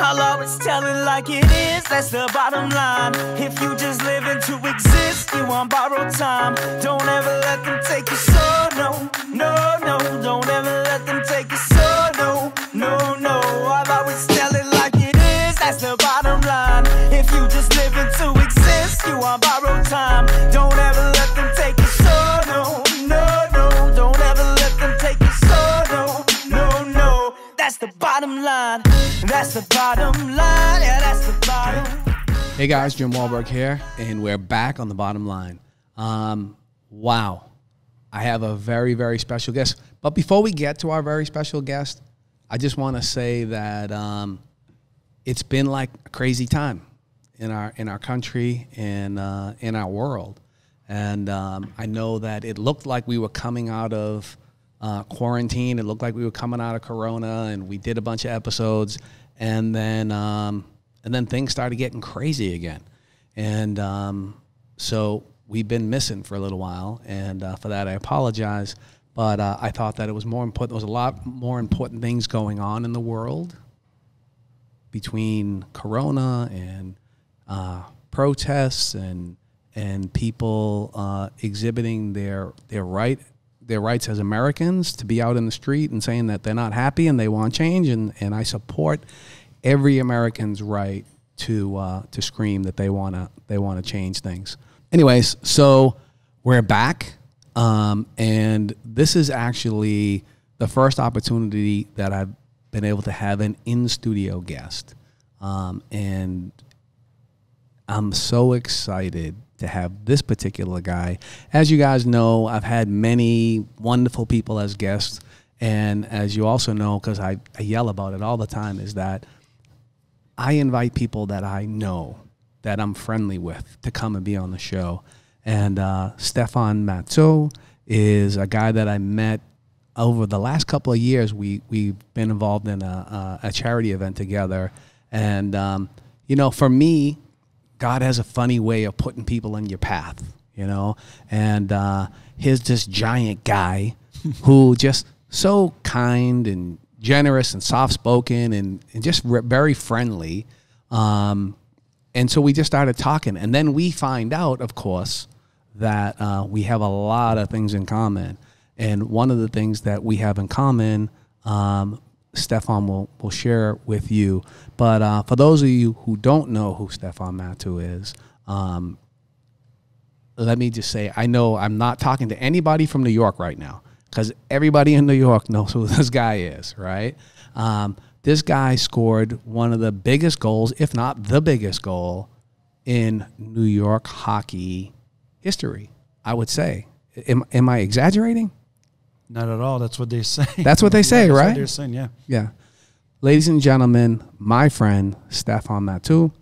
I'll always tell it like it is, that's the bottom line. If you just living to exist, you on borrowed time. Don't ever let them take your soul, no, no, no. Don't ever let them take your soul, no, no, no. I'll always tell it like it is, that's the bottom line. If you just living to exist, you on borrowed time. Don't ever let them the bottom line. Yeah, that's the bottom. Hey guys, Jim Wahlberg here, and we're back on the bottom line. Um, wow, I have a very, very special guest. But before we get to our very special guest, I just want to say that um, it's been like a crazy time in our in our country and uh, in our world. And um, I know that it looked like we were coming out of uh, quarantine. It looked like we were coming out of Corona, and we did a bunch of episodes, and then um, and then things started getting crazy again. And um, so we've been missing for a little while, and uh, for that I apologize. But uh, I thought that it was more important. There was a lot more important things going on in the world between Corona and uh, protests and and people uh, exhibiting their their right their rights as Americans to be out in the street and saying that they're not happy and they want change and, and I support every American's right to uh, to scream that they wanna they wanna change things. Anyways, so we're back, um, and this is actually the first opportunity that I've been able to have an in studio guest, um, and I'm so excited to have this particular guy. As you guys know, I've had many wonderful people as guests. And as you also know, because I, I yell about it all the time, is that I invite people that I know, that I'm friendly with, to come and be on the show. And uh, Stephan Matteau is a guy that I met over the last couple of years. We, we've been involved in a, a, a charity event together. And, um, you know, for me, God has a funny way of putting people in your path, you know. And uh, here's this giant guy who just so kind and generous and soft spoken and, and just very friendly. Um, and so we just started talking. And then we find out, of course, that uh, we have a lot of things in common. And one of the things that we have in common, um, Stephan will, will share with you. But uh, for those of you who don't know who Stephan Matteau is, um, let me just say I know I'm not talking to anybody from New York right now because everybody in New York knows who this guy is, right? Um, this guy scored one of the biggest goals, if not the biggest goal, in New York hockey history, I would say. Am, am I exaggerating? Not at all. That's what they say. That's what they say, That's what right? they're saying, yeah. Yeah. Ladies and gentlemen, my friend Stephan Matteau,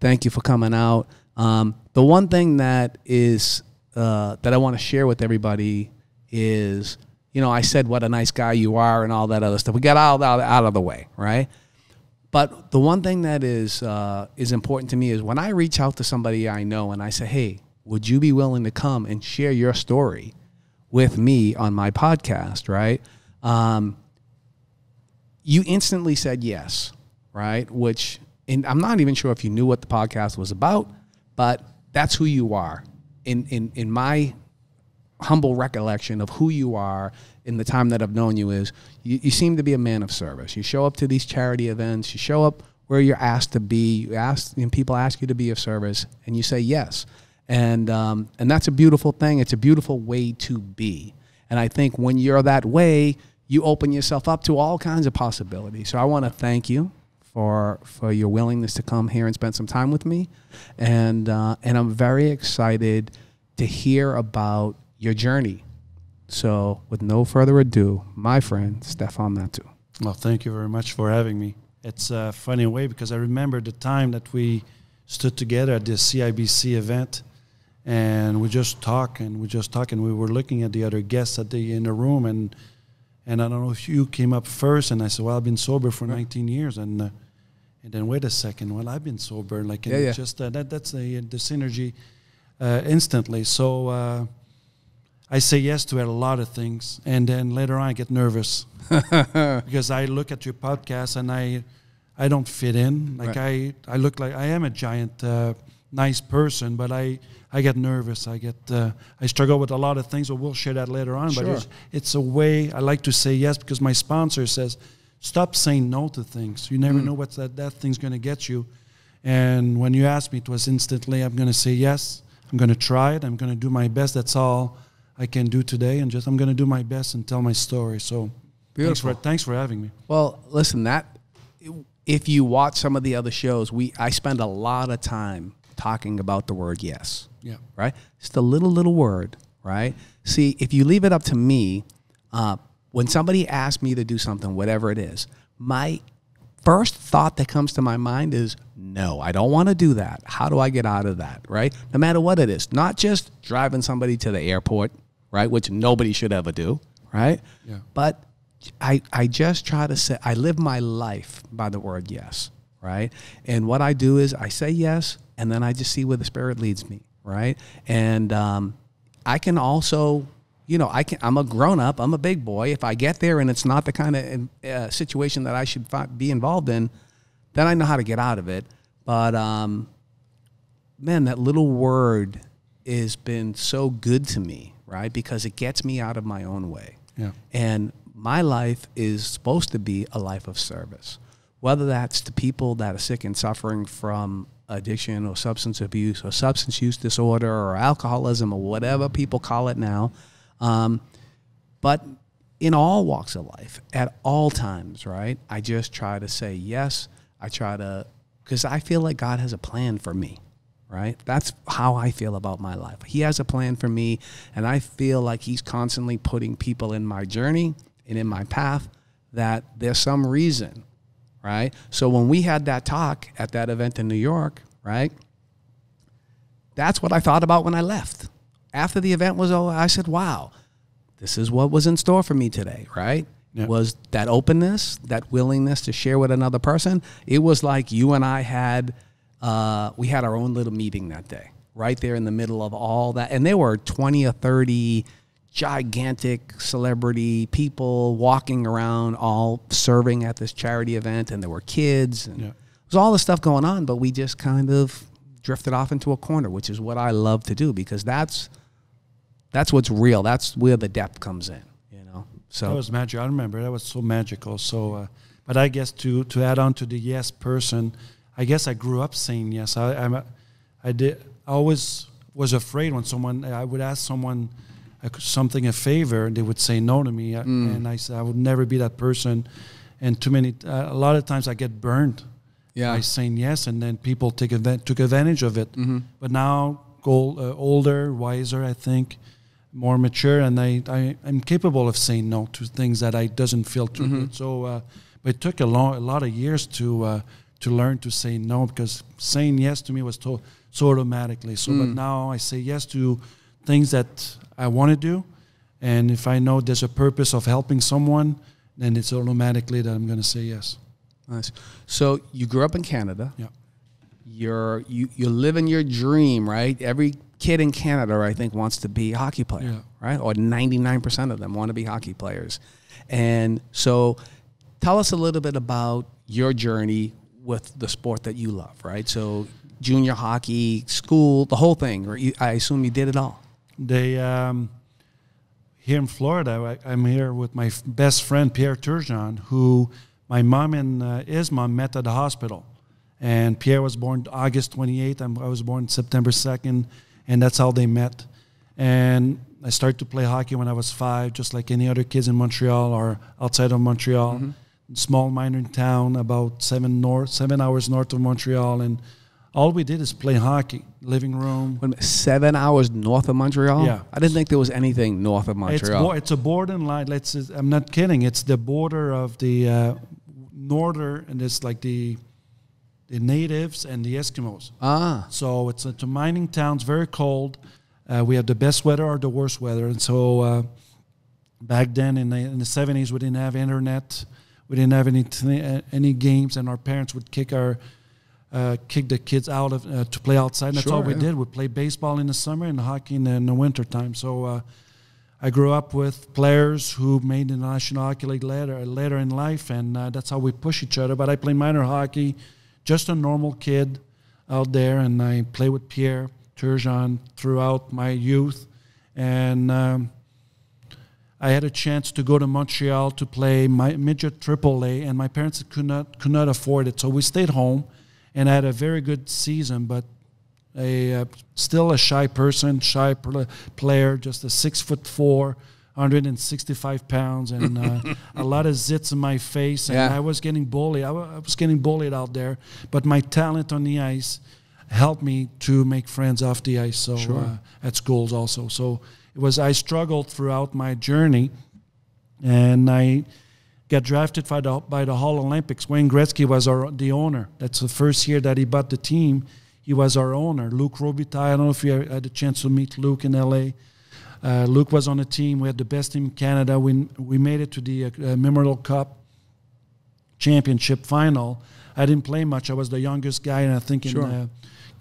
thank you for coming out. Um, the one thing that is uh, that I want to share with everybody is, you know, I said what a nice guy you are and all that other stuff. We got all that out of the way, right? But the one thing that is uh, is important to me is when I reach out to somebody I know and I say, "Hey, would you be willing to come and share your story with me on my podcast?" Right? Um, you instantly said yes, right? Which, and I'm not even sure if you knew what the podcast was about, but that's who you are. In in in my humble recollection of who you are in the time that I've known you is you, you seem to be a man of service. You show up to these charity events, you show up where you're asked to be, you ask and people ask you to be of service and you say yes. And um, and that's a beautiful thing. It's a beautiful way to be. And I think when you're that way, you open yourself up to all kinds of possibilities. So I want to thank you for for your willingness to come here and spend some time with me, and uh, and I'm very excited to hear about your journey. So, with no further ado, my friend Stephan Matteau. Well, thank you very much for having me. It's a funny way because I remember the time that we stood together at the CIBC event and we just talk and we just talk and we were looking at the other guests at the in the room and and I don't know if you came up first and I said, well, I've been sober for 19 years and uh, and then wait a second, well, I've been sober like and Yeah, yeah. just uh, that that's the the synergy uh, instantly. So. Uh, I say yes to a lot of things, and then later on I get nervous because I look at your podcast and I, I don't fit in. Like I, I look like I am a giant, uh, nice person, but I, I get nervous. I get, uh, I struggle with a lot of things. But we'll share that later on. But Sure. it's, it's a way I like to say yes because my sponsor says, stop saying no to things. You never know what that that thing's going to get you. And when you asked me, it was instantly, I'm going to say yes. I'm going to try it. I'm going to do my best. That's all I can do today. And just, I'm going to do my best and tell my story. So thanks for, Beautiful. thanks for having me. Well, listen, that if you watch some of the other shows, we I spend a lot of time talking about the word yes. Yeah. Right? Just a little little word, right? See, if you leave it up to me, uh, when somebody asks me to do something, whatever it is, my first thought that comes to my mind is no, I don't want to do that. How do I get out of that, right? No matter what it is, not just driving somebody to the airport, right, which nobody should ever do, right? Yeah. But I I just try to say I live my life by the word yes, right? And what I do is I say yes, and then I just see where the spirit leads me, right? And um, I can also, you know, I can. I'm a grown up. I'm a big boy. If I get there and it's not the kind of uh, situation that I should be involved in, then I know how to get out of it. But um, man, that little word has been so good to me, right? Because it gets me out of my own way. Yeah. And my life is supposed to be a life of service, whether that's to people that are sick and suffering from addiction or substance abuse or substance use disorder or alcoholism or whatever people call it now. Um, but in all walks of life, at all times, right? I just try to say yes. I try to, because I feel like God has a plan for me, right? That's how I feel about my life. He has a plan for me, and I feel like He's constantly putting people in my journey and in my path that there's some reason, right? So when we had that talk at that event in New York, right? That's what I thought about when I left. After the event was over, I said, wow, this is what was in store for me today, right? Yeah. Was that openness, that willingness to share with another person. It was like you and I had, uh, we had our own little meeting that day, right there in the middle of all that. And there were 20 or 30 gigantic celebrity people walking around, all serving at this charity event. And there were kids. And Yeah. It was all this stuff going on, but we just kind of drifted off into a corner, which is what I love to do because that's that's what's real. That's where the depth comes in, you know. So that was magic. I remember that was so magical. So, uh, but I guess to to add on to the yes person, I guess I grew up saying yes. I I'm a, I did. I always was afraid when someone I would ask someone something a favor and they would say no to me, uh, and I said I would never be that person. And too many. Uh, a lot of times I get burned. Yeah. by saying yes, and then people take advan- took advantage of it. But now, go uh, older, wiser, I think, more mature, and I, I I'm capable of saying no to things that I doesn't feel too good. So, uh, but it took a long, a lot of years to uh, to learn to say no because saying yes to me was to, so automatically. So, but now I say yes to things that I want to do, and if I know there's a purpose of helping someone, then it's automatically that I'm going to say yes. nice. So you grew up in Canada. Yeah. You're you you're living your dream, right? Every kid in Canada, I think, wants to be a hockey player, Yeah. right? Or ninety nine percent of them want to be hockey players. And so, tell us a little bit about your journey with the sport that you love, right? So, junior hockey, school, the whole thing. Or you, I assume you did it all. They um, here in Florida. I, I'm here with my f- best friend Pierre Turgeon, who my mom and uh, his mom met at the hospital. And Pierre was born August 28th. I'm, I was born September 2nd, and that's how they met. And I started to play hockey when I was five, just like any other kids in Montreal or outside of Montreal. Small minor town, about seven north, seven hours north of Montreal, and all we did is play hockey. Living room, minute, seven hours north of Montreal. Yeah. I didn't think there was anything north of It's, Montreal. bo- it's a borderline. Let's. I'm not kidding. It's the border of the uh, northern, and it's like the the natives and the Eskimos. ah, So it's a, mining towns, very cold. Uh, we have the best weather or the worst weather, and so uh, back then in the, in the 70s, we didn't have internet, we didn't have any any games, and our parents would kick our uh, kick the kids out of uh, to play outside. That's all we yeah. did. We play baseball in the summer and hockey in the, in the winter time. So uh, I grew up with players who made the National Hockey League later, later in life, and uh, that's how we push each other. But I play minor hockey, just a normal kid out there, and I play with Pierre Turgeon throughout my youth. And um, I had a chance to go to Montreal to play my midget AAA, and my parents could not could not afford it, so we stayed home, and I had a very good season. But a uh, still a shy person, shy pl- player, just a six foot four, 165 pounds, and uh, a lot of zits in my face, and Yeah. I was getting bullied. I I was getting bullied out there, but my talent on the ice helped me to make friends off the ice. So uh, at schools also. So it was I struggled throughout my journey, and I got drafted by the by the Hull Olympiques. Wayne Gretzky was our the owner. That's the first year that he bought the team. He was our owner. Luc Robitaille. I don't know if you had a chance to meet Luc in L.A. Uh, Luc was on the team. We had the best team in Canada. We we made it to the uh, Memorial Cup championship final. I didn't play much. I was the youngest guy, and I think Sure. in the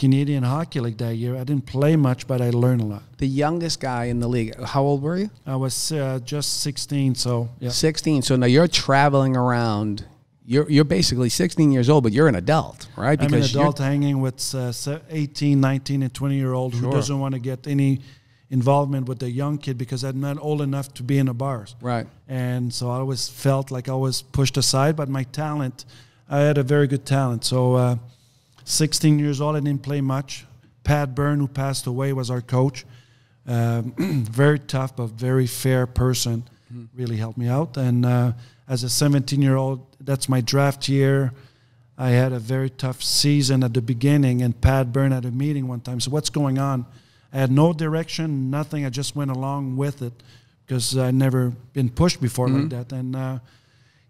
Canadian Hockey League that year. I didn't play much, but I learned a lot. The youngest guy in the league. How old were you? I was uh, just 16, so yeah. 16. So now you're traveling around. You're you're basically 16 years old, but you're an adult, right? I'm an adult hanging with uh, 18, 19, and 20 year old who doesn't want to get any involvement with the young kid because I'm not old enough to be in the bars. Right. And so I always felt like I was pushed aside, but my talent, I had a very good talent. So, uh, 16 years old, I didn't play much. Pat Burns, who passed away, was our coach. Um, very tough, but very fair person. Really helped me out. And uh, as a 17 year old, that's my draft year. I had a very tough season at the beginning, and Pat Burns had a meeting one time. So, what's going on? I had no direction, nothing. I just went along with it because I'd never been pushed before like that. And uh,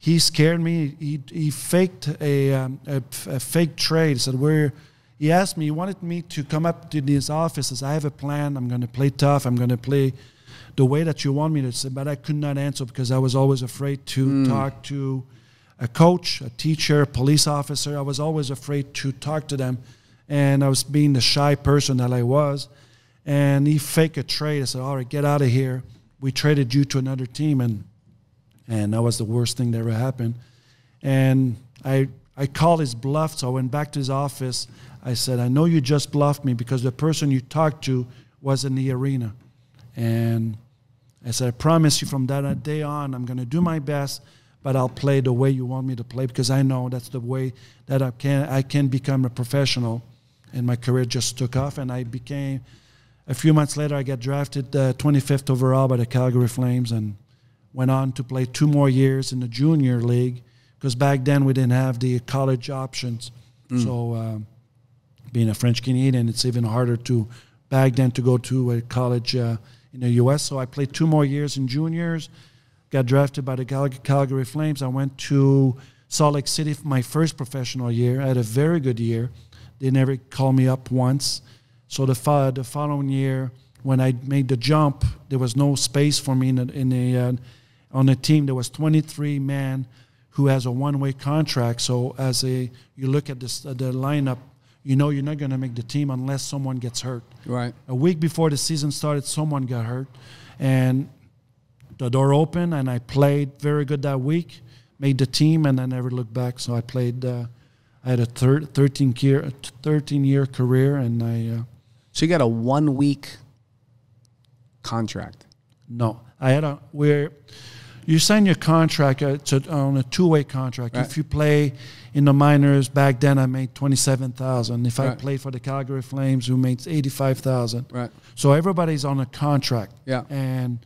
he scared me. He, he faked a, um, a, a fake trade. He said, We're, he asked me, he wanted me to come up to his office. Says, I have a plan. I'm going to play tough. I'm going to play the way that you want me to say. But I could not answer because I was always afraid to talk to a coach, a teacher, a police officer. I was always afraid to talk to them. And I was being the shy person that I was. And he faked a trade. I said, All right, get out of here. We traded you to another team. And and that was the worst thing that ever happened. And I I called his bluff, so I went back to his office. I said, I know you just bluffed me because the person you talked to was in the arena. And I said, I promise you from that day on, I'm going to do my best, but I'll play the way you want me to play because I know that's the way that I can I can become a professional. And my career just took off, and I became. A few months later, I got drafted uh, 25th overall by the Calgary Flames, and went on to play two more years in the junior league because back then we didn't have the college options. So, um, being a French Canadian, it's even harder to back then to go to a college uh, in the U.S. So I played two more years in juniors. Got drafted by the Cal- Calgary Flames. I went to Salt Lake City for my first professional year. I had a very good year. They never called me up once. So the the following year, when I made the jump, there was no space for me in the, in the uh, on the team. There was 23 men who has a one-way contract. So as a you look at this uh, the lineup, you know you're not going to make the team unless someone gets hurt. Right. A week before the season started, someone got hurt, and the door opened, and I played very good that week. Made the team, and I never looked back. So I played. Uh, I had a thir- 13 year 13 year career, and I. Uh, So you got a one week contract. No, I had a where you sign your contract uh, to, on a two-way contract. Right. If you play in the minors, back then I made twenty-seven thousand. If I Right. played for the Calgary Flames, who made eighty-five thousand. Right. So everybody's on a contract. Yeah. And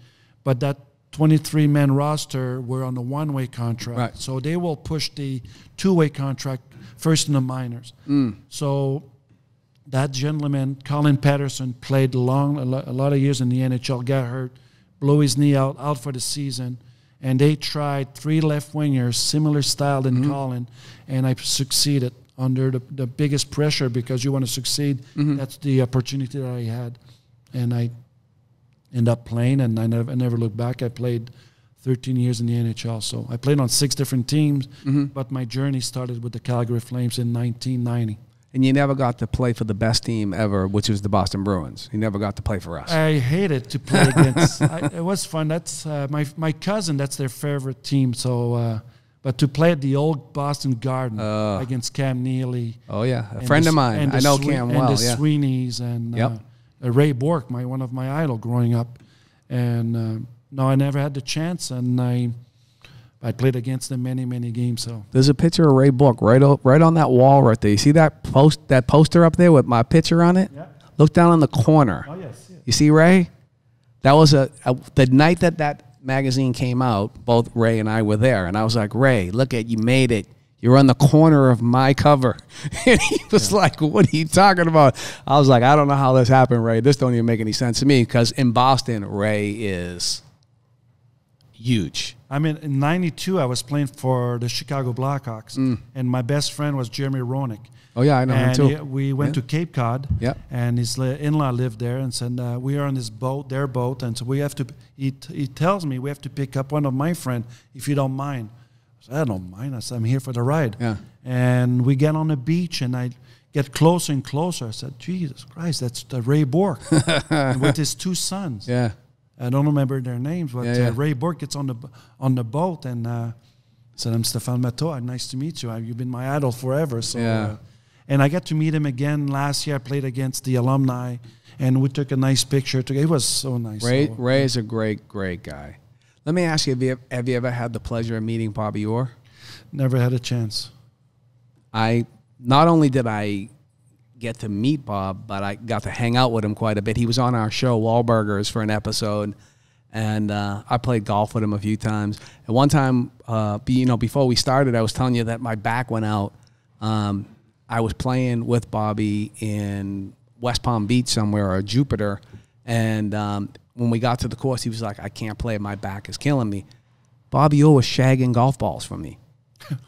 but that twenty-three man roster were on a one-way contract. Right. So they will push the two-way contract first in the minors. Mm. So that gentleman, Colin Patterson, played long a a lot of years in the NHL, got hurt, blew his knee out, out for the season, and they tried three left wingers, similar style than mm-hmm. Colin, and I succeeded under the, the biggest pressure because you want to succeed. Mm-hmm. That's the opportunity that I had, and I end up playing, and I never, I never looked back. I played 13 years in the NHL, so I played on six different teams, mm-hmm. but my journey started with the Calgary Flames in 1990. And you never got to play for the best team ever, which was the Boston Bruins. You never got to play for us. I hated to play against. I, it was fun. That's uh, my my cousin. That's their favorite team. So, uh, but to play at the old Boston Garden Uh. against Cam Neely, oh yeah, a friend the- of mine. I know Cam and well. the Yeah. Sweeneys and Yep. uh, uh, Ray Bourque, my one of my idol growing up, and uh, no, I never had the chance, and I I played against him many many games. So There's a picture of Ray Bourque right right on that wall right there. You see that post that poster up there with my picture on it? Yeah. Look down in the corner. oh yes, You see Ray? That was a, a the night that that magazine came out. Both Ray and I were there, and I was like, Ray, look at you made it. You're on the corner of my cover, and he was like, "What are you talking about?" I was like, "I don't know how this happened, Ray. This don't even make any sense to me because in Boston, Ray is huge." I mean, in '92, I was playing for the Chicago Blackhawks, and my best friend was Jeremy Roenick. Oh yeah, Mm. I know him too. he- we went Yeah. to Cape Cod, Yep. and his in-law lived there, and said uh, we are on this boat, their boat, and so we have to. He, t- he tells me we have to pick up one of my friend if you don't mind. I said, I don't mind. I said I'm here for the ride. Yeah. And we get on the beach, and I get closer and closer. I said, Jesus Christ, that's the Ray Bourque with his two sons. Yeah. I don't remember their names, but Yeah, yeah. Uh, Ray Bourque gets on the on the boat and uh, said, "I'm Stephan Matteau. Nice to meet you. You've been my idol forever." So, Yeah. uh, and I got to meet him again last year. I played against the alumni, and we took a nice picture together. It was so nice. Ray So, Ray is a great great guy. Let me ask you: Have you have you ever had the pleasure of meeting Bobby Orr? never had a chance. I not only did I get to meet Bob, but I got to hang out with him quite a bit. He was on our show Wahlburgers for an episode, and uh, I played golf with him a few times. And one time, uh, you know, before we started, I was telling you that my back went out. Um, I was playing with Bobby in West Palm Beach somewhere or Jupiter, and um, when we got to the course, he was like, "I can't play. My back is killing me." Bobby Orr was shagging golf balls from me.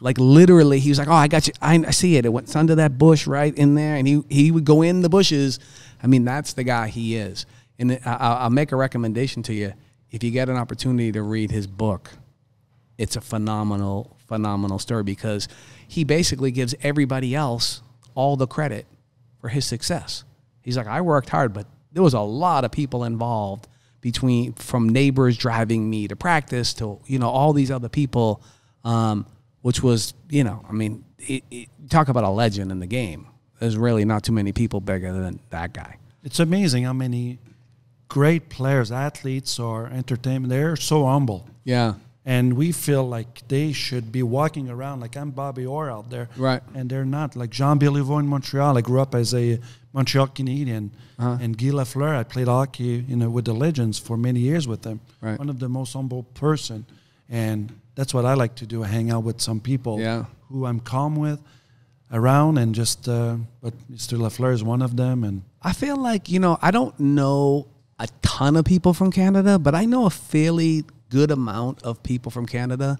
Like literally, he was like, "Oh, I got you. I, I see it. It went under that bush right in there." And he he would go in the bushes. I mean, that's the guy he is. And I, I'll I'll make a recommendation to you. If you get an opportunity to read his book, it's a phenomenal, phenomenal story because he basically gives everybody else all the credit for his success. He's like, I worked hard, but there was a lot of people involved between from neighbors driving me to practice to you know all these other people, um, which was you know I mean it, it, talk about a legend in the game. There's really not too many people bigger than that guy. It's amazing how many great players, athletes, or entertainment. They're so humble. Yeah, and we feel like they should be walking around like I'm Bobby Orr out there, Right. And they're not. Like Jean Béliveau in Montreal, I grew up as a Montreal Canadian, Uh-huh. and Guy Lafleur, I played hockey, you know, with the Legends for many years with them. Right. One of the most humble person, and that's what I like to do. hang out with some people Yeah. who I'm calm with, around, and just. Uh, but Mr. Lafleur is one of them, and I feel like, you know, I don't know a ton of people from Canada, but I know a fairly good amount of people from Canada.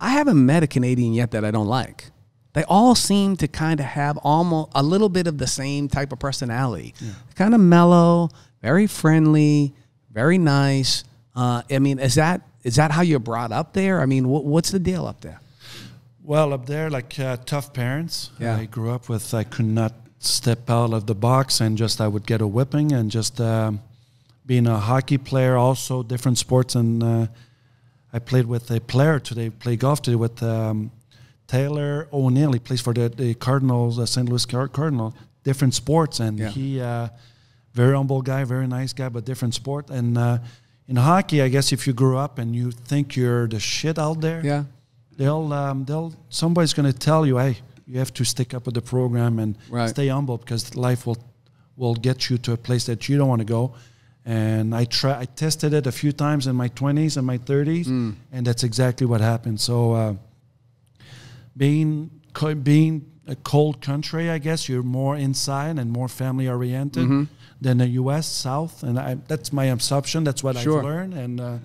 I haven't met a Canadian yet that I don't like. They all seem to kind of have almost a little bit of the same type of personality. Kind of mellow, very friendly, very nice. Uh, I mean, is that is that how you're brought up there? I mean, what, what's the deal up there? Well, up there, like uh, tough parents. Yeah. I grew up with. I could not step out of the box, and just I would get a whipping, and just um, being a hockey player, also different sports, and uh, I played with a player today. Play golf today with um, Tyler O'Neill. He plays for the, the Cardinals, uh, St. Louis Car- Cardinals. Different sports, and Yeah. he uh, very humble guy, very nice guy, but different sport. And uh, in hockey, I guess if you grew up and you think you're the shit out there, Yeah. they'll um, they'll somebody's going to tell you, hey, you have to stick up with the program and Right. stay humble because life will will get you to a place that you don't want to go. And I try, I tested it a few times in my 20s and my 30s, Mm. and that's exactly what happened. So, uh, being being a cold country, I guess you're more inside and more family oriented Mm-hmm. Than the U.S. South, and I, that's my assumption. That's what Sure. I've learned, and. Uh,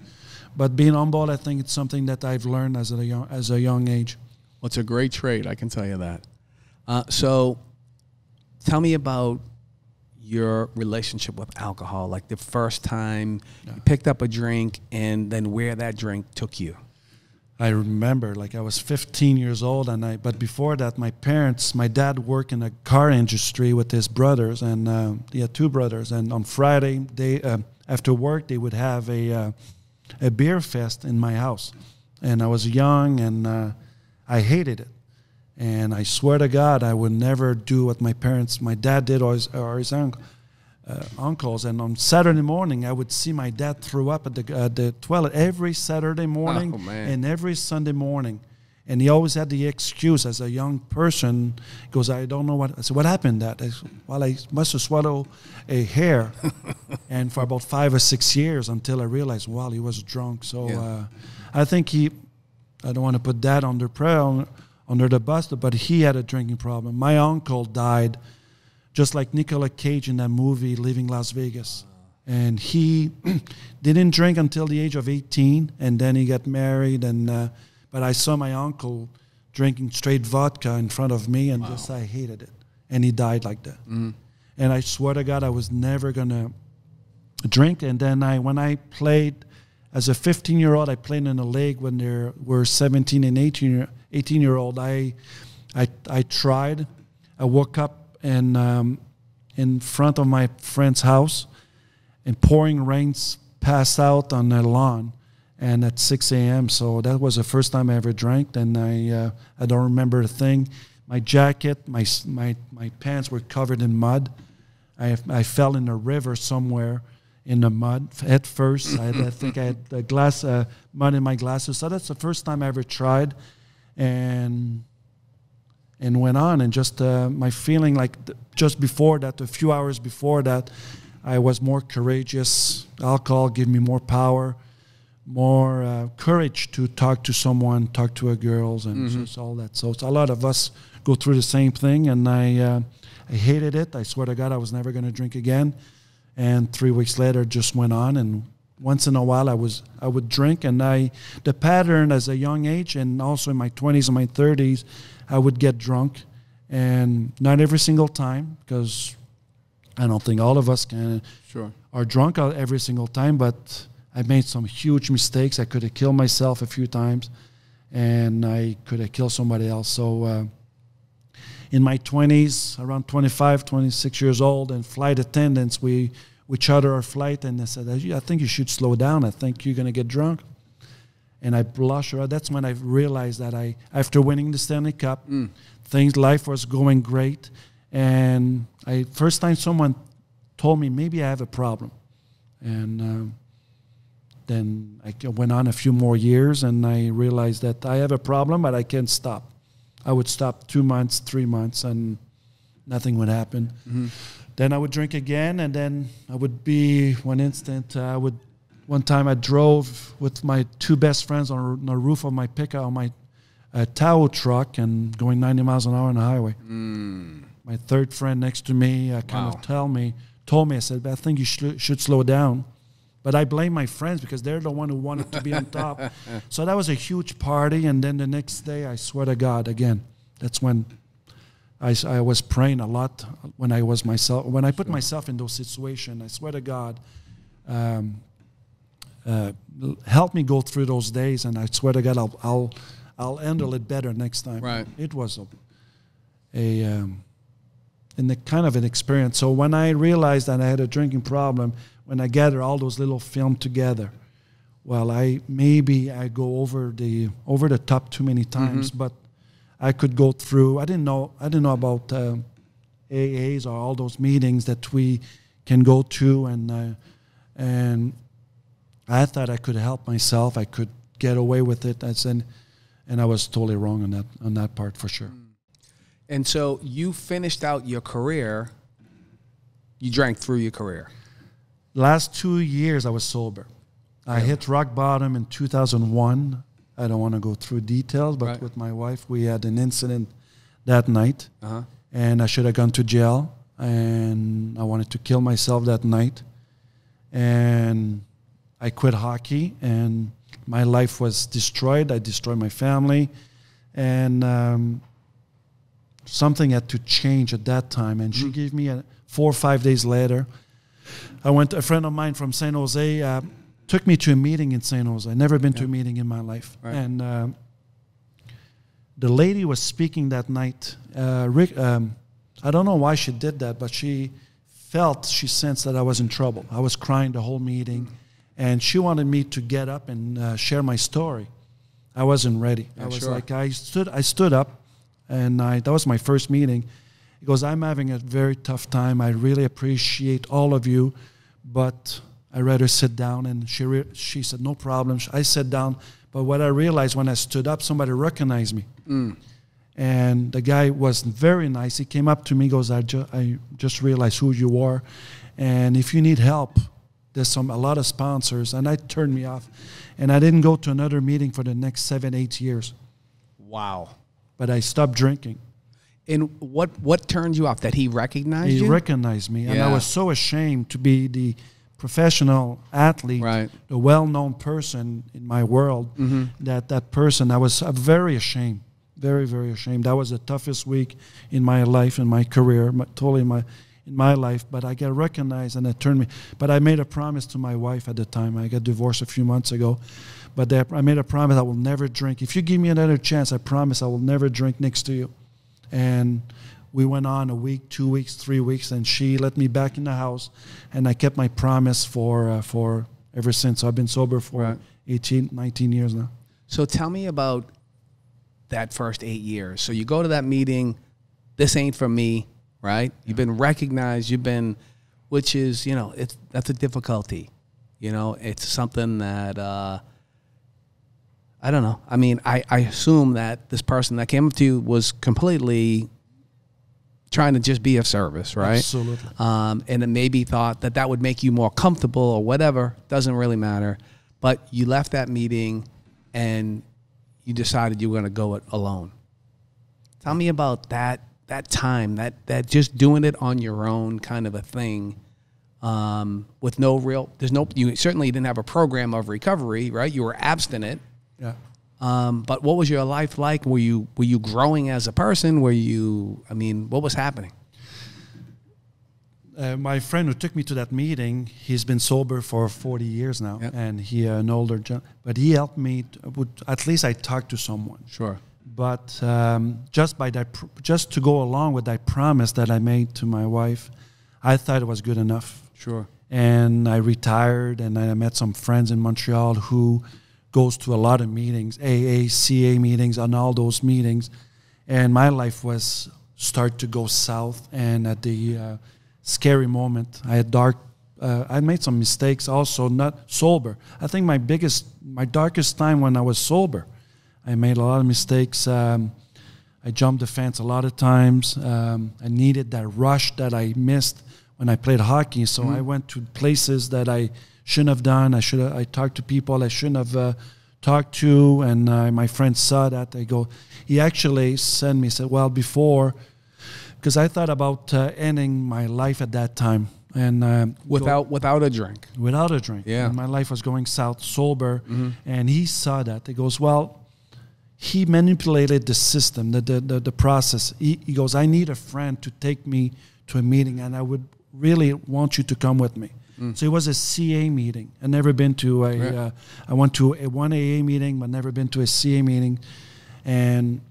but being humble, I think it's something that I've learned as a young as a young age. Well, it's a great trait, I can tell you that. Uh, so, tell me about your relationship with alcohol. Like the first time you picked up a drink, and then where that drink took you. I remember like I was 15 years old, and I. But before that, my parents, my dad worked in the car industry with his brothers, and uh, he had two brothers. And on Friday, they uh, after work they would have a uh, a beer fest in my house, and I was young and uh, I hated it. And I swear to God, I would never do what my parents, my dad did, or his, or his uncle uncles. And on Saturday morning, I would see my dad throw up at the, uh, the toilet every Saturday morning Oh, and every Sunday morning. And he always had the excuse as a young person, goes, I don't know what. I said, what happened that? I said, well, I must have swallowed a hair. and for about five or six years until I realized, well, he was drunk. So Yeah. uh, I think he, I don't want to put that under prayer, under the bus, but he had a drinking problem. My uncle died just like Nicolas Cage in that movie Leaving Las Vegas. And he didn't drink until the age of 18, and then he got married. And uh, but I saw my uncle drinking straight vodka in front of me, and just I hated it. And he died like that. And I swear to God, I was never gonna drink. And then I, when I played as a 15 year old, I played in a league when there were 17 and 18 year, 18 year old. I, I, I tried. I woke up and um, in front of my friend's house, and pouring rains passed out on the lawn, and at 6 a.m. So that was the first time I ever drank, and I uh, I don't remember a thing. My jacket, my my my pants were covered in mud. I I fell in a river somewhere in the mud at first. I, I think I had a glass uh, mud in my glasses. So that's the first time I ever tried, and and went on. And just uh, my feeling like just before that, a few hours before that, I was more courageous. Alcohol gave me more power, more uh, courage to talk to someone, talk to a girls, and just all that. So it's a lot of us go through the same thing, and I uh, I hated it. I swear to God, I was never going to drink again. And three weeks later, just went on and. Once in a while, I was I would drink, and I the pattern as a young age, and also in my twenties and my thirties, I would get drunk, and not every single time because I don't think all of us can Sure. are drunk every single time. But I made some huge mistakes. I could have killed myself a few times, and I could have killed somebody else. So. Uh, in my 20s, around 25, 26 years old, and flight attendants, we, we charter our flight, and they said, I think you should slow down. I think you're going to get drunk. And I blushed. That's when I realized that I, after winning the Stanley Cup, things, life was going great. And I, first time someone told me, maybe I have a problem. And um, then I went on a few more years, and I realized that I have a problem, but I can't stop. I would stop two months, three months, and nothing would happen. Then I would drink again, and then I would be one instant. Uh, I would one time I drove with my two best friends on, on the roof of my pickup on my uh, Tao truck and going 90 miles an hour on the highway. My third friend next to me uh, kind Wow. of tell me, told me, I said, I think you should should slow down. But I blame my friends because they're the one who wanted to be on top. So that was a huge party. And then the next day, I swear to God, again, that's when I, I was praying a lot when I was myself, when I put myself in those situations. I swear to God, um, uh, help me go through those days. And I swear to God, I'll, I'll, I'll handle it better next time. Right. It was a, a um, in the kind of an experience. So when I realized that I had a drinking problem, when I gathered all those little film together, well, I maybe I go over the over the top too many times, but I could go through. I didn't know I didn't know about uh, AAs or all those meetings that we can go to, and uh, and I thought I could help myself. I could get away with it. As in, and I was totally wrong on that on that part for sure. And so you finished out your career. You drank through your career. last two years I was sober. I hit rock bottom in 2001. I don't want to go through details, but Right. with my wife, we had an incident that night, Uh-huh. and I should have gone to jail. And I wanted to kill myself that night. And I quit hockey, and my life was destroyed. I destroyed my family, and um, something had to change at that time. And she Mm-hmm. gave me a four or five days later. I went. A friend of mine from San Jose uh, took me to a meeting in San Jose. I'd never been to a meeting in my life. Right. And um, the lady was speaking that night. Uh, Rick, um, I don't know why she did that, but she felt, she sensed that I was in trouble. I was crying the whole meeting, and she wanted me to get up and uh, share my story. I wasn't ready. Yeah, I was sure. like, I stood, I stood up, and I, that was my first meeting. He goes, I'm having a very tough time. I really appreciate all of you, but I'd rather sit down. And she, re- she said, No problem. I sat down. But what I realized when I stood up, somebody recognized me. And the guy was very nice. He came up to me, goes, I, ju- I just realized who you are. And if you need help, there's some a lot of sponsors. And I turned me off. And I didn't go to another meeting for the next seven, eight years. Wow. But I stopped drinking. And what what turned you off? That he recognized he you? recognized me and i was so ashamed to be the professional athlete Right. the well-known person in my world Mm-hmm. that that person i was uh, very ashamed very very ashamed that was the toughest week in my life in my career my, totally my in my life but i got recognized and it turned me but i made a promise to my wife at the time i got divorced a few months ago but i made a promise i will never drink if you give me another chance i promise i will never drink next to you and we went on a week, two weeks, three weeks, and she let me back in the house, and I kept my promise for uh, for ever since. So I've been sober for Right. 18, 19 years now. So tell me about that first eight years. So you go to that meeting. This ain't for me, right? You've been recognized. You've been, which is you know, it's that's a difficulty. You know, it's something that uh, I don't know. I mean, I I assume that this person that came up to you was completely trying to just be of service, right? Absolutely. um, and it maybe thought that that would make you more comfortable or whatever. Doesn't really matter. But you left that meeting and you decided you were going to go it alone. Tell me about that that time that that just doing it on your own kind of a thing. Um, with no real, there's no. You certainly didn't have a program of recovery, right? You were abstinent. Yeah. Um, but what was your life like? Were you were you growing as a person? Were you? I mean, what was happening? Uh, my friend who took me to that meeting, he's been sober for 40 years now, Yep. and he uh, an older, but he helped me. To, would, at least I talked to someone. Sure. But um, just by that, pr- just to go along with that promise that I made to my wife, I thought it was good enough. Sure. and I retired and I met some friends in Montreal who goes to a lot of meetings, AA, CA meetings, and all those meetings, and my life was start to go south. And at the uh, scary moment, I had dark. Uh, I made some mistakes also, not sober. I think my biggest, my darkest time when I was sober, I made a lot of mistakes. Um, I jumped the fence a lot of times. Um, I needed that rush that I missed when I played hockey. So I went to places that I shouldn't have done. I should have. I talked to people I shouldn't have uh, talked to, and uh, my friends saw that. They go. He actually sent me said, "Well, before," because I thought about uh, ending my life at that time, and um, go- Without without a drink. without a drink. Yeah. And my life was going south sober. And he saw that. He goes, Well, he manipulated the system, the, the, the, the process. He, he goes, I need a friend to take me to a meeting, and I would really want you to come with me. So it was a CA meeting. i never been to a. Right. Uh, I went to a one AA meeting, but never been to a CA meeting, and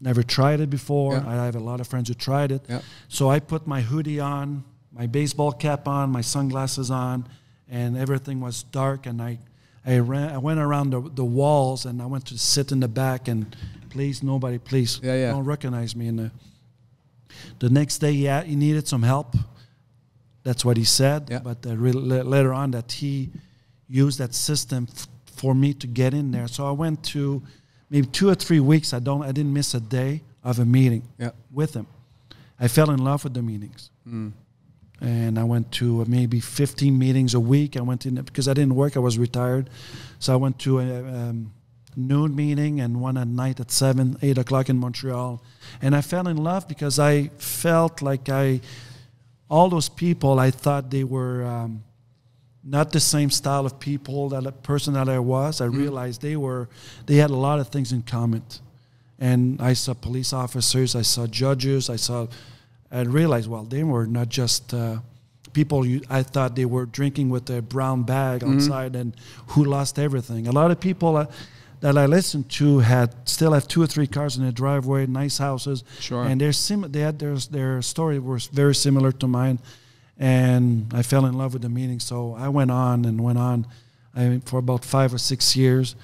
never tried it before. Yeah. I have a lot of friends who tried it. Yeah. So I put my hoodie on, my baseball cap on, my sunglasses on, and everything was dark. And I, I ran, I went around the, the walls, and I went to sit in the back. And please, nobody, please, Yeah, yeah. don't recognize me. And the, the next day, yeah, he needed some help. That's what he said. Yeah. But uh, re- later on, that he used that system f- for me to get in there. So I went to maybe two or three weeks. I don't, I didn't miss a day of a meeting with him. I fell in love with the meetings. And I went to uh, maybe 15 meetings a week. I went in because I didn't work, I was retired. So I went to a um, noon meeting and one at night at 7, 8 o'clock in Montreal. And I fell in love because I felt like I, all those people, I thought they were um, not the same style of people that a person that I was. I realized they were, they had a lot of things in common and I saw police officers, I saw judges, I saw, I realized, well, they were not just uh, people you, I thought they were drinking with a brown bag outside and who lost everything. A lot of people uh, that I listened to had still have two or three cars in their driveway, nice houses, Sure. and their sim- they had their their story was very similar to mine, and I fell in love with the meeting. So I went on and went on, I for about five or six years,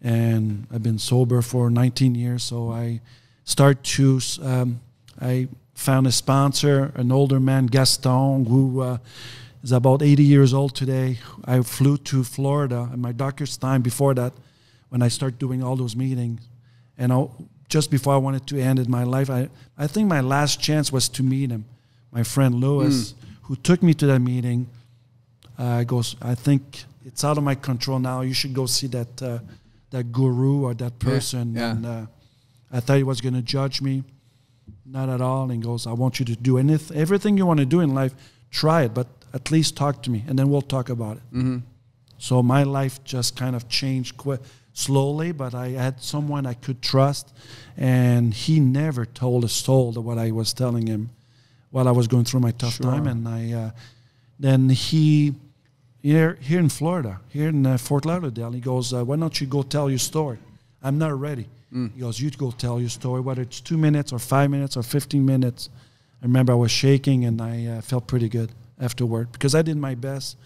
and I've been sober for 19 years. So I start to um, I found a sponsor, an older man, Gaston, who uh, is about 80 years old today. I flew to Florida in my doctor's time before that, when I started doing all those meetings, and I, just before I wanted to end in my life, I, I think my last chance was to meet him, my friend Lewis, who took me to that meeting. Uh, goes, I think it's out of my control now. You should go see that uh, that guru or that person. yeah. And uh, I thought he was going to judge me, not at all. And goes, I want you to do anything, everything you want to do in life. Try it, but at least talk to me, and then we'll talk about it. Mm-hmm. So my life just kind of changed quite slowly, but I had someone I could trust, and he never told a soul that what I was telling him while I was going through my tough Sure. time. And I, uh, then he, here here in Florida, here in uh, Fort Lauderdale, he goes, uh, "Why don't you go tell your story?" I'm not ready. He goes, "You go tell your story, whether it's two minutes or five minutes or 15 minutes." I remember I was shaking, and I uh, felt pretty good afterward because I did my best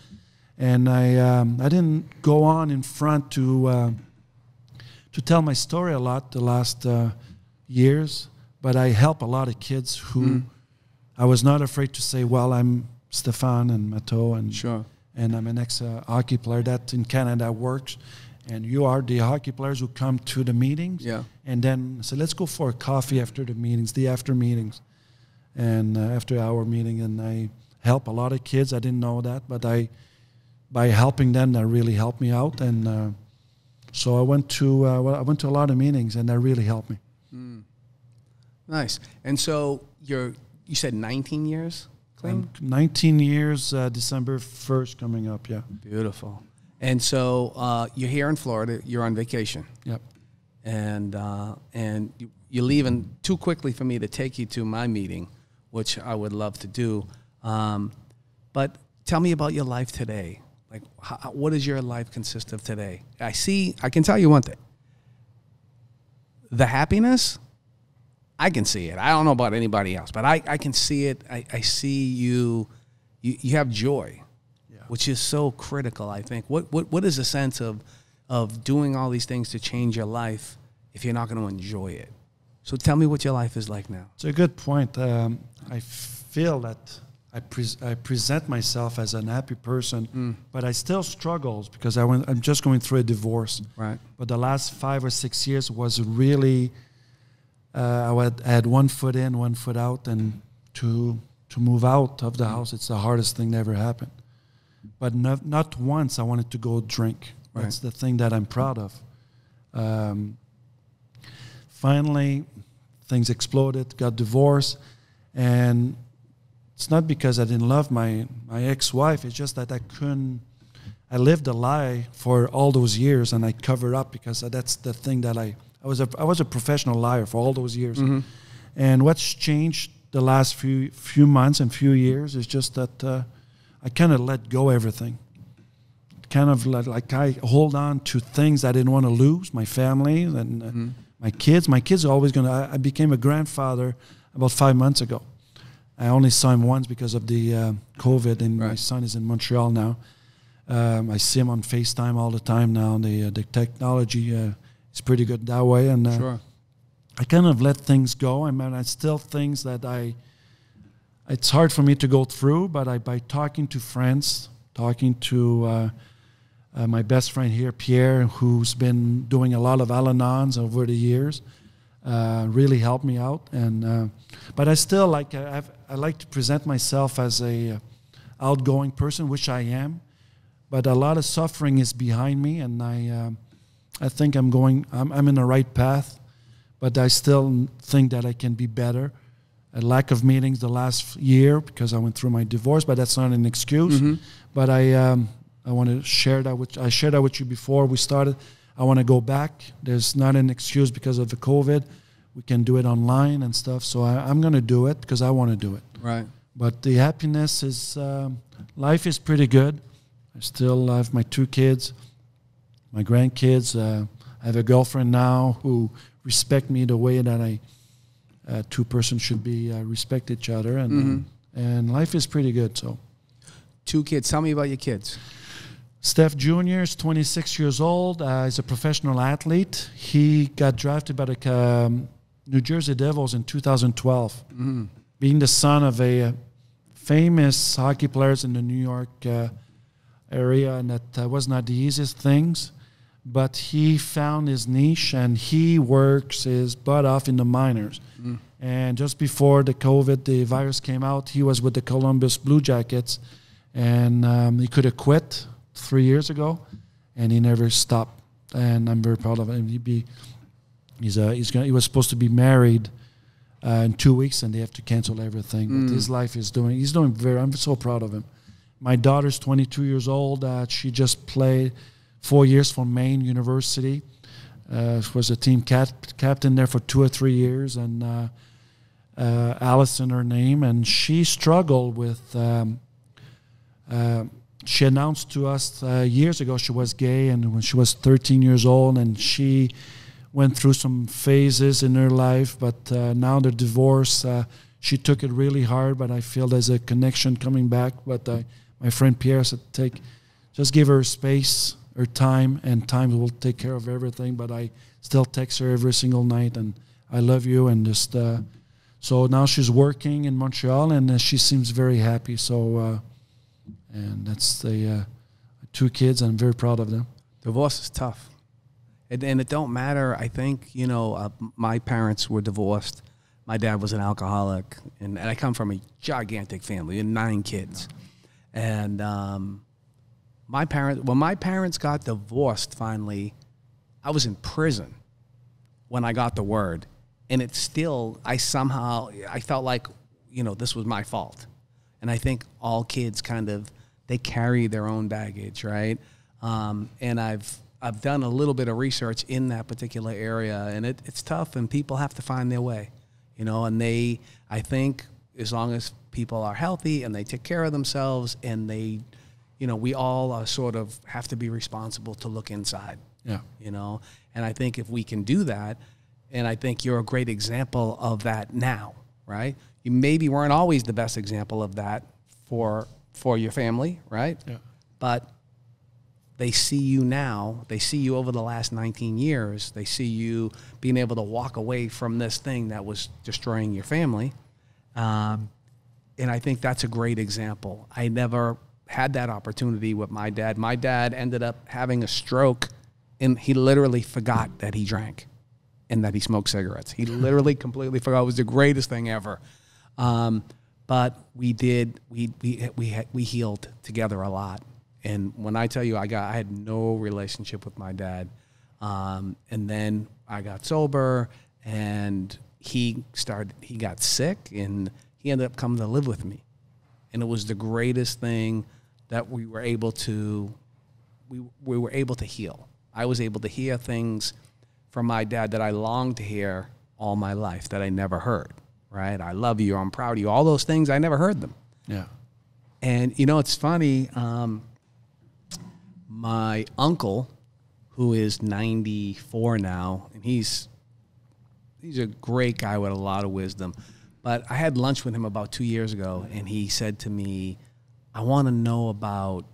and I um, I didn't go on in front to uh, to tell my story a lot the last uh, years, but I help a lot of kids who I was not afraid to say, well, I'm Stephan and Matteau and Sure. and I'm an ex uh, hockey player that in Canada works, and you are the hockey players who come to the meetings, Yeah. and then say let's go for a coffee after the meetings, the after meetings, and uh, after our meeting, and I help a lot of kids. I didn't know that, but I by helping them, that really helped me out, and uh, so I went to uh, well, I went to a lot of meetings, and that really helped me. Nice. And so you're you said 19 years clean. I'm 19 years, uh, December 1st coming up. Yeah, Beautiful. And so uh, you're here in Florida. You're on vacation, yep. and uh, and you, you're leaving too quickly for me to take you to my meeting, which I would love to do. Um, but tell me about your life today. Like, how, what does your life consist of today? I see. I can tell you one thing. The happiness, I can see it. I don't know about anybody else, but I, I can see it. I, I see you, you. You have joy, which is so critical. I think. What what what is the sense of of doing all these things to change your life if you're not going to enjoy it? So tell me what your life is like now. It's a good point. Um, I feel that I, pres I present myself as an happy person, but I still struggles because I went, I'm just going through a divorce. Right. But the last five or six years was really, uh, I, had, I had one foot in, one foot out, and to to move out of the house, it's the hardest thing that ever happened. But not, not once I wanted to go drink. That's the thing that I'm proud of. Um, finally, things exploded, got divorced, and it's not because I didn't love my, my ex-wife. It's just that I couldn't. I lived a lie for all those years, and I covered up because that's the thing that I. I was a I was a professional liar for all those years, and what's changed the last few few months and few years is just that uh, I kind of let go everything. Kind of let, like I hold on to things I didn't want to lose, my family and uh, my kids. My kids are always going to. I I became a grandfather about five months ago. I only saw him once because of the uh, COVID, and my son is in Montreal now. Um, I see him on FaceTime all the time now. The uh, the technology uh, is pretty good that way, and uh, Sure. I kind of let things go. I mean, I still things that I. It's hard for me to go through, but I by talking to friends, talking to uh, uh, my best friend here, Pierre, who's been doing a lot of Al-Anons over the years, uh, really helped me out. And uh, but I still like I, I've, I like to present myself as a uh, outgoing person, which I am. But a lot of suffering is behind me, and I um, I think I'm going. I'm, I'm in the right path but I still think that I can be better. A lack of meetings the last year because I went through my divorce, but that's not an excuse. But I um, I want to share that with I shared that with you before we started. I want to go back. There's not an excuse because of the COVID. We can do it online and stuff. So I, I'm going to do it because I want to do it. Right. But the happiness is um, life is pretty good. I still have my two kids, my grandkids. Uh, I have a girlfriend now who respect me the way that I uh, two persons should be uh, respect each other, and Mm-hmm. and life is pretty good. So. Two kids. Tell me about your kids. Steph Jr. is 26 years old. Uh, he's a professional athlete. He got drafted by the um, New Jersey Devils in 2012. Being the son of a uh, famous hockey players in the New York uh, area, and that uh, was not the easiest things. But he found his niche, and he works his butt off in the minors. And just before the COVID, the virus came out, he was with the Columbus Blue Jackets, and um, he could have quit three years ago, and he never stopped. And I'm very proud of him. He be, he's uh, he's gonna, he was supposed to be married uh, in two weeks, and they have to cancel everything. But his life is doing. He's doing very. I'm so proud of him. My daughter's 22 years old. Uh, she just played four years for Maine University. Uh, was a team cap- captain there for two or three years, and uh, uh, Allison, her name, and she struggled with. Um, uh, she announced to us uh, years ago she was gay, and when she was 13 years old, and she went through some phases in her life. But uh, now the divorce, uh, she took it really hard. But I feel there's a connection coming back. But my friend Pierre said, "Take, just give her space, her time, and time will take care of everything." But I still text her every single night, and I love you, and just. Uh, so now she's working in Montreal, and uh, she seems very happy. So. Uh, and that's the uh, two kids. I'm very proud of them. Divorce is tough, and, and it don't matter. I think you know uh, my parents were divorced. My dad was an alcoholic, and, and I come from a gigantic family and nine kids. And um, my parents, when my parents got divorced, finally, I was in prison when I got the word, and it still, I somehow, I felt like, you know, this was my fault. And I think all kids kind of they carry their own baggage, right? Um, and I've I've done a little bit of research in that particular area, and it, it's tough, and people have to find their way, you know. And they, I think, as long as people are healthy and they take care of themselves, and they, you know, we all are sort of have to be responsible to look inside, Yeah. you know. And I think if we can do that, and I think you're a great example of that now, right? You maybe weren't always the best example of that for for your family, right? Yeah. But they see you now. They see you over the last 19 years. They see you being able to walk away from this thing that was destroying your family. Um, and I think that's a great example. I never had that opportunity with my dad. My dad ended up having a stroke, and he literally forgot that he drank and that he smoked cigarettes. He literally completely forgot. It was the greatest thing ever. Um, but we did. We we we we healed together a lot. And when I tell you, I got I had no relationship with my dad. Um, and then I got sober, and he started. He got sick, and he ended up coming to live with me. And it was the greatest thing that we were able to. We we were able to heal. I was able to hear things from my dad that I longed to hear all my life that I never heard. Right? I love you. I'm proud of you. All those things I never heard them. Yeah. And you know, it's funny. Um, my uncle, who is 94 now, and he's he's a great guy with a lot of wisdom. But I had lunch with him about two years ago, and he said to me, "I want to know about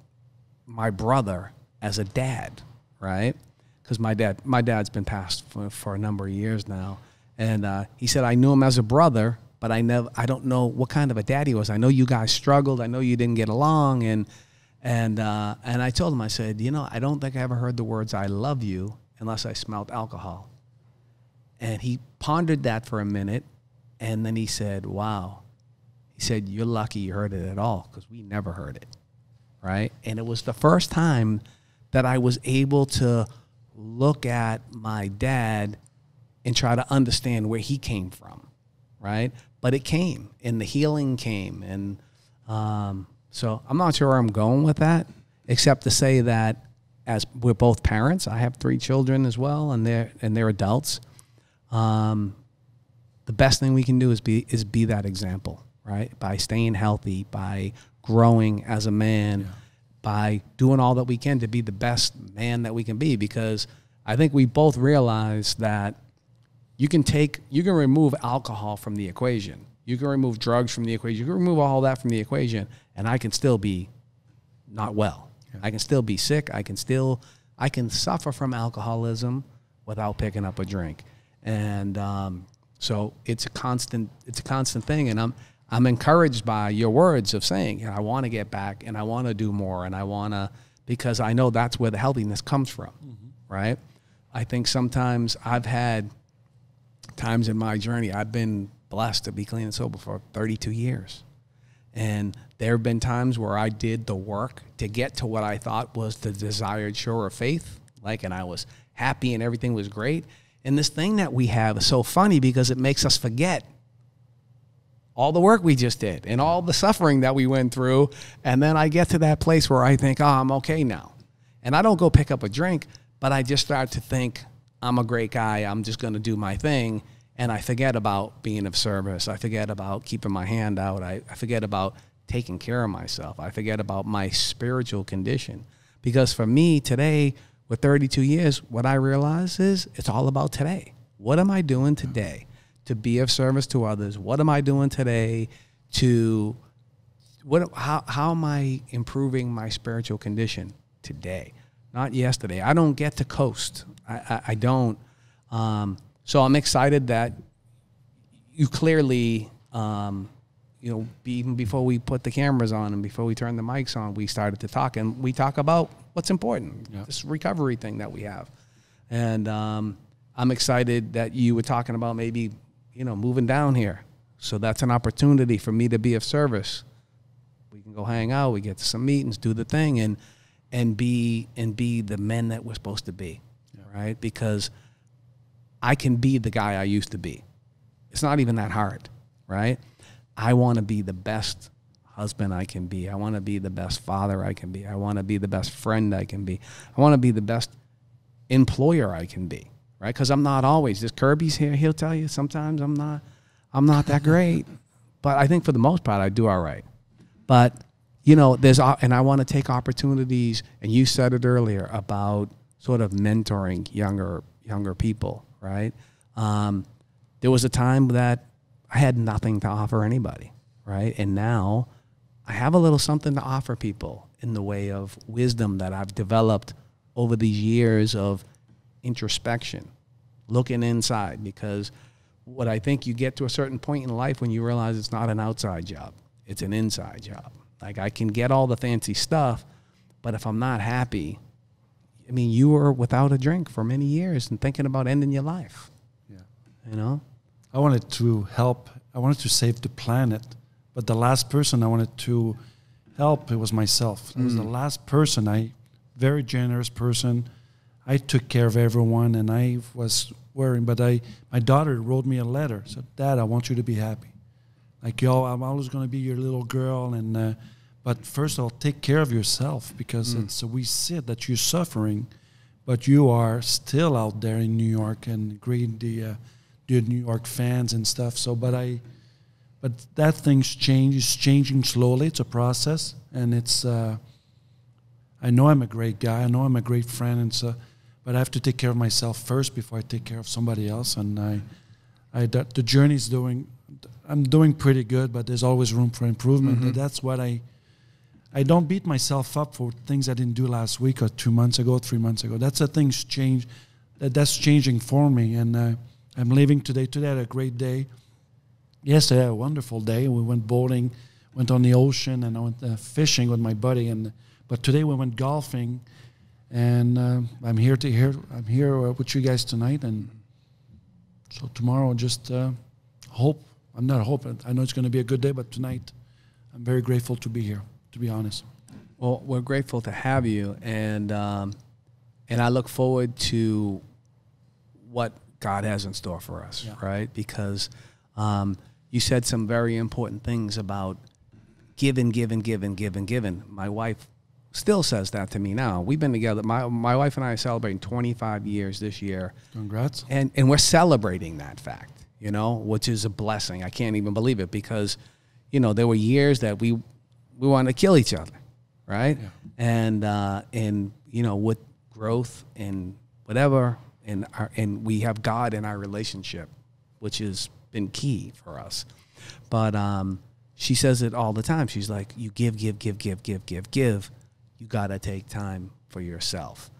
my brother as a dad, right? Because my dad, my dad's been passed for, for a number of years now, and uh, he said I knew him as a brother, but I never, I don't know what kind of a dad he was. I know you guys struggled. I know you didn't get along, and and uh, and I told him, I said, you know, I don't think I ever heard the words "I love you" unless I smelled alcohol. And he pondered that for a minute, and then he said, "Wow." He said, "You're lucky you heard it at all, because we never heard it." right? And it was the first time that I was able to look at my dad and try to understand where he came from, right? But it came, and the healing came, and um, so I'm not sure where I'm going with that, except to say that as we're both parents, I have three children as well, and they're and they're adults. Um, the best thing we can do is be is be that example, right? By staying healthy, by growing as a man, by doing all that we can to be the best man that we can be. Because I think we both realize that you can take, you can remove alcohol from the equation. You can remove drugs from the equation. You can remove all that from the equation, and I can still be not well. I can still be sick. I can still, I can suffer from alcoholism without picking up a drink, and um, so it's a constant, it's a constant thing. And I'm, I'm encouraged by your words of saying, I want to get back, and I want to do more, and I want to, because I know that's where the healthiness comes from, mm-hmm. right? I think sometimes I've had times in my journey, I've been blessed to be clean and sober for 32 years. And there have been times where I did the work to get to what I thought was the desired shore of faith, like, and I was happy and everything was great. And this thing that we have is so funny because it makes us forget all the work we just did and all the suffering that we went through. And then I get to that place where I think, oh, I'm okay now. And I don't go pick up a drink, but I just start to think, I'm a great guy. I'm just going to do my thing. And I forget about being of service. I forget about keeping my hand out. I, I forget about taking care of myself. I forget about my spiritual condition. Because for me today, with 32 years, what I realize is it's all about today. What am I doing today to be of service to others? What am I doing today to what how how am I improving my spiritual condition today? Not yesterday. I don't get to coast. I, I, I don't. Um, so I'm excited that you clearly, um, you know, even before we put the cameras on and before we turned the mics on, we started to talk and we talk about what's important, Yeah. this recovery thing that we have. And um, I'm excited that you were talking about maybe, you know, moving down here. So that's an opportunity for me to be of service. We can go hang out, we get to some meetings, do the thing, and and be and be the men that we're supposed to be, right? Because I can be the guy I used to be. It's not even that hard, right? I want to be the best husband I can be. I want to be the best father I can be. I want to be the best friend I can be. I want to be the best employer I can be, right? Because I'm not always. This Kirby's here. He'll tell you sometimes I'm not. I'm not that great, but I think for the most part I do all right. But you know, there's and I want to take opportunities. And you said it earlier about sort of mentoring younger younger people, right? Um, there was a time that I had nothing to offer anybody, right? And now I have a little something to offer people in the way of wisdom that I've developed over these years of introspection, looking inside. Because what I think you get to a certain point in life when you realize it's not an outside job, it's an inside job. Like I can get all the fancy stuff, but if I'm not happy, I mean, you were without a drink for many years and thinking about ending your life. Yeah. You know? I wanted to help. I wanted to save the planet, but the last person I wanted to help it was myself. I was the mm. last person. I very generous person. I took care of everyone, and I was worrying. But I, my daughter wrote me a letter. Said, "Dad, I want you to be happy. Like yo, I'm always going to be your little girl, and uh, but first of all, take care of yourself because it's we see that you're suffering, but you are still out there in New York and greeting the uh, the New York fans and stuff. So, but I, but that thing's change is changing slowly. It's a process, and it's. Uh, I know I'm a great guy. I know I'm a great friend, and so, but I have to take care of myself first before I take care of somebody else. And I, I that the journey's doing. I'm doing pretty good, but there's always room for improvement. And that's what I. I don't beat myself up for things I didn't do last week or two months ago, three months ago. That's a thing's changed. That that's changing for me, and uh, I'm leaving today. Today I had a great day. Yesterday I had a wonderful day. We went bowling, went on the ocean, and I went uh, fishing with my buddy. And but today we went golfing, and uh, I'm here to hear. I'm here uh, with you guys tonight, and so tomorrow just uh, hope. I'm not hoping. I know it's going to be a good day, but tonight I'm very grateful to be here. To be honest. Well, we're grateful to have you, and um, and I look forward to what God has in store for us, Yeah. right? Because um, you said some very important things about giving, giving, giving, giving, giving. My wife still says that to me now. We've been together. My my wife and I are celebrating 25 years this year, Congrats. and and we're celebrating that fact, you know, which is a blessing. I can't even believe it because, you know, there were years that we we wanted to kill each other, right? And uh, and you know, with growth and whatever, and our, and we have God in our relationship, which has been key for us. But um, she says it all the time. She's like, "You give, give, give, give, give, give, give. You got to take time for yourself."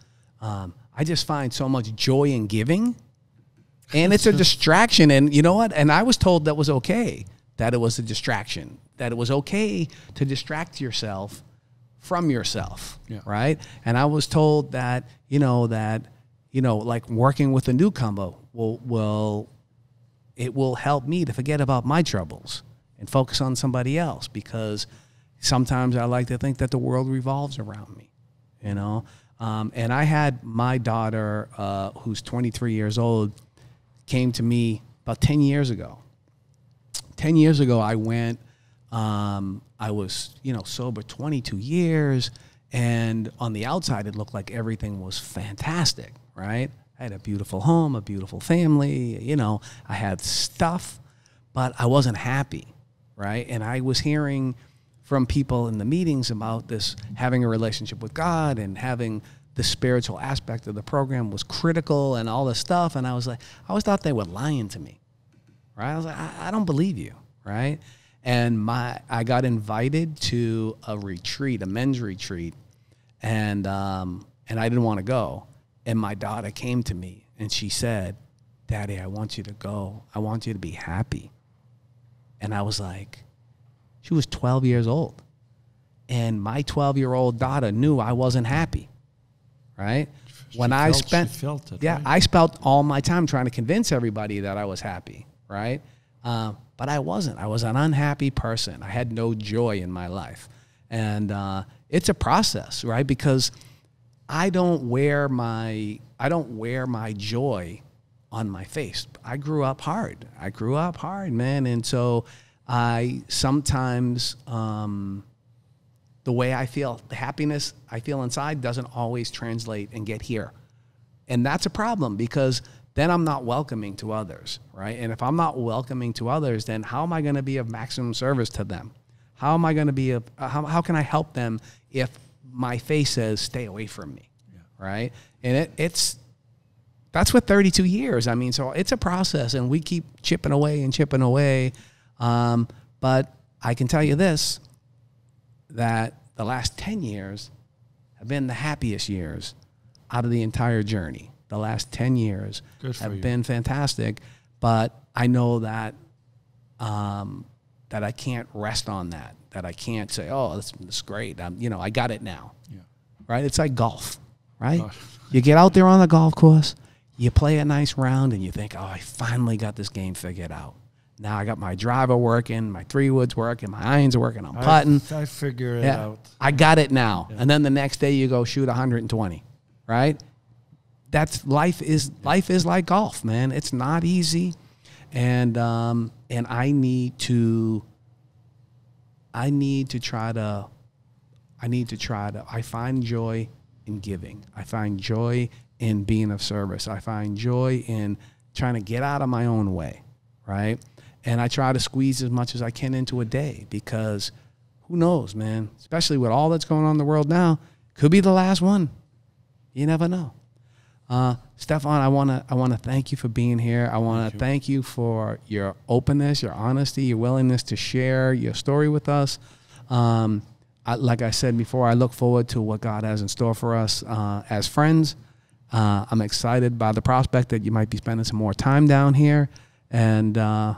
Um, I just find so much joy in giving, and it's a distraction. And you know what? And I was told that was okay. That it was a distraction. That it was okay to distract yourself from yourself, Yeah. right? And I was told that you know that you know like working with a newcomer will will it will help me to forget about my troubles and focus on somebody else because sometimes I like to think that the world revolves around me, you know. Um, and I had my daughter, uh, who's 23 years old, came to me about 10 years ago. 10 years ago, I went, um, I was, you know, sober 22 years. And on the outside, it looked like everything was fantastic, right? I had a beautiful home, a beautiful family, you know, I had stuff, but I wasn't happy, right? And I was hearing from people in the meetings about this having a relationship with God and having the spiritual aspect of the program was critical and all this stuff. And I was like, I always thought they were lying to me right? I was like, I, I don't believe you, right? And my, I got invited to a retreat, a men's retreat, and um, and I didn't want to go. And my daughter came to me and she said, "Daddy, I want you to go. I want you to be happy." And I was like, she was 12 years old, and my 12 year old daughter knew I wasn't happy, right? when I felt- she spent, felt it, yeah, right? I spent all my time trying to convince everybody that I was happy, right? Uh, but I wasn't. I was an unhappy person. I had no joy in my life, and uh, it's a process, right? Because I don't wear my I don't wear my joy on my face. I grew up hard. I grew up hard, man, and so I sometimes. Um, the way I feel, the happiness I feel inside doesn't always translate and get here. And that's a problem because then I'm not welcoming to others, right? And if I'm not welcoming to others, then how am I going to be of maximum service to them? How am I going to be of, uh, how, how can I help them if my face says, stay away from me, right? And it, it's, that's what 32 years. I mean, so it's a process and we keep chipping away and chipping away. Um, but I can tell you this, that the last 10 years have been the happiest years out of the entire journey. The last 10 years have you. been fantastic, but I know that um, that I can't rest on that. That I can't say, "Oh, this, this is great." I'm, you know, I got it now. Yeah. Right? It's like golf, right? Gosh. You get out there on the golf course, you play a nice round, and you think, "Oh, I finally got this game figured out." Now I got my driver working, my three woods working, my irons working, I'm putting. I, figure it Yeah, out. I got it now. And then the next day you go shoot 120, right? That's life is life is like golf, man. It's not easy, and um, and I need to. I need to try to. I need to try to. I find joy in giving. I find joy in being of service. I find joy in trying to get out of my own way, right? And I try to squeeze as much as I can into a day because who knows, man? Especially with all that's going on in the world now, could be the last one. You never know. Uh, Stephan, I wanna I wanna thank you for being here. I wanna thank you for your openness, your honesty, your willingness to share your story with us. Um, I, like I said before, I look forward to what God has in store for us uh, as friends. Uh, I'm excited by the prospect that you might be spending some more time down here. And uh,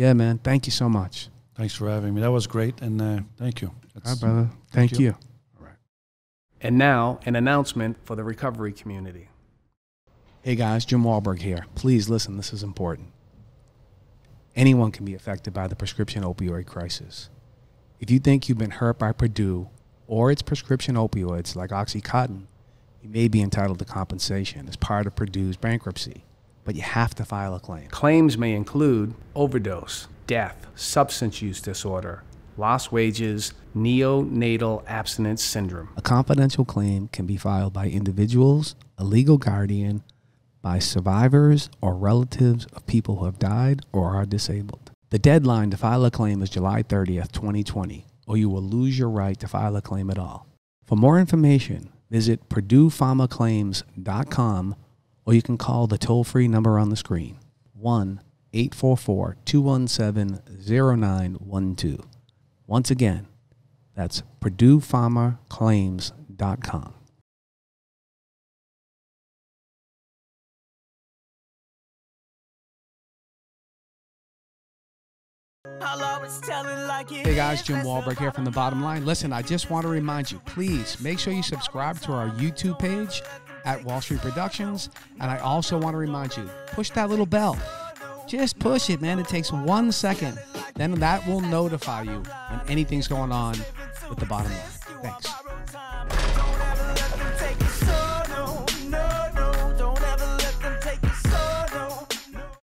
yeah, man, thank you so much. Thanks for having me. That was great, and uh, thank you. All That's- right, brother. Thank, you. you. All right. And now, an announcement for the recovery community. Hey guys, Jim Wahlberg here. Please listen, this is important. Anyone can be affected by the prescription opioid crisis. If you think you've been hurt by Purdue or its prescription opioids like Oxycontin, you may be entitled to compensation as part of Purdue's bankruptcy, but you have to file a claim. Claims may include overdose, death, substance use disorder, lost wages, neonatal abstinence syndrome. A confidential claim can be filed by individuals, a legal guardian, by survivors or relatives of people who have died or are disabled. The deadline to file a claim is July 30th, 2020, or you will lose your right to file a claim at all. For more information, visit PurduePharmaClaims.com or you can call the toll free number on the screen 1 844 217 0912. Once again, that's PurduePharmaClaims.com. Hey guys, Jim Wahlberg here from the bottom line. Listen, I just want to remind you, please make sure you subscribe to our YouTube page at Wahl Street Productions. And I also want to remind you, push that little bell. Just push it, man. It takes one second. Then that will notify you when anything's going on with the bottom line. Thanks.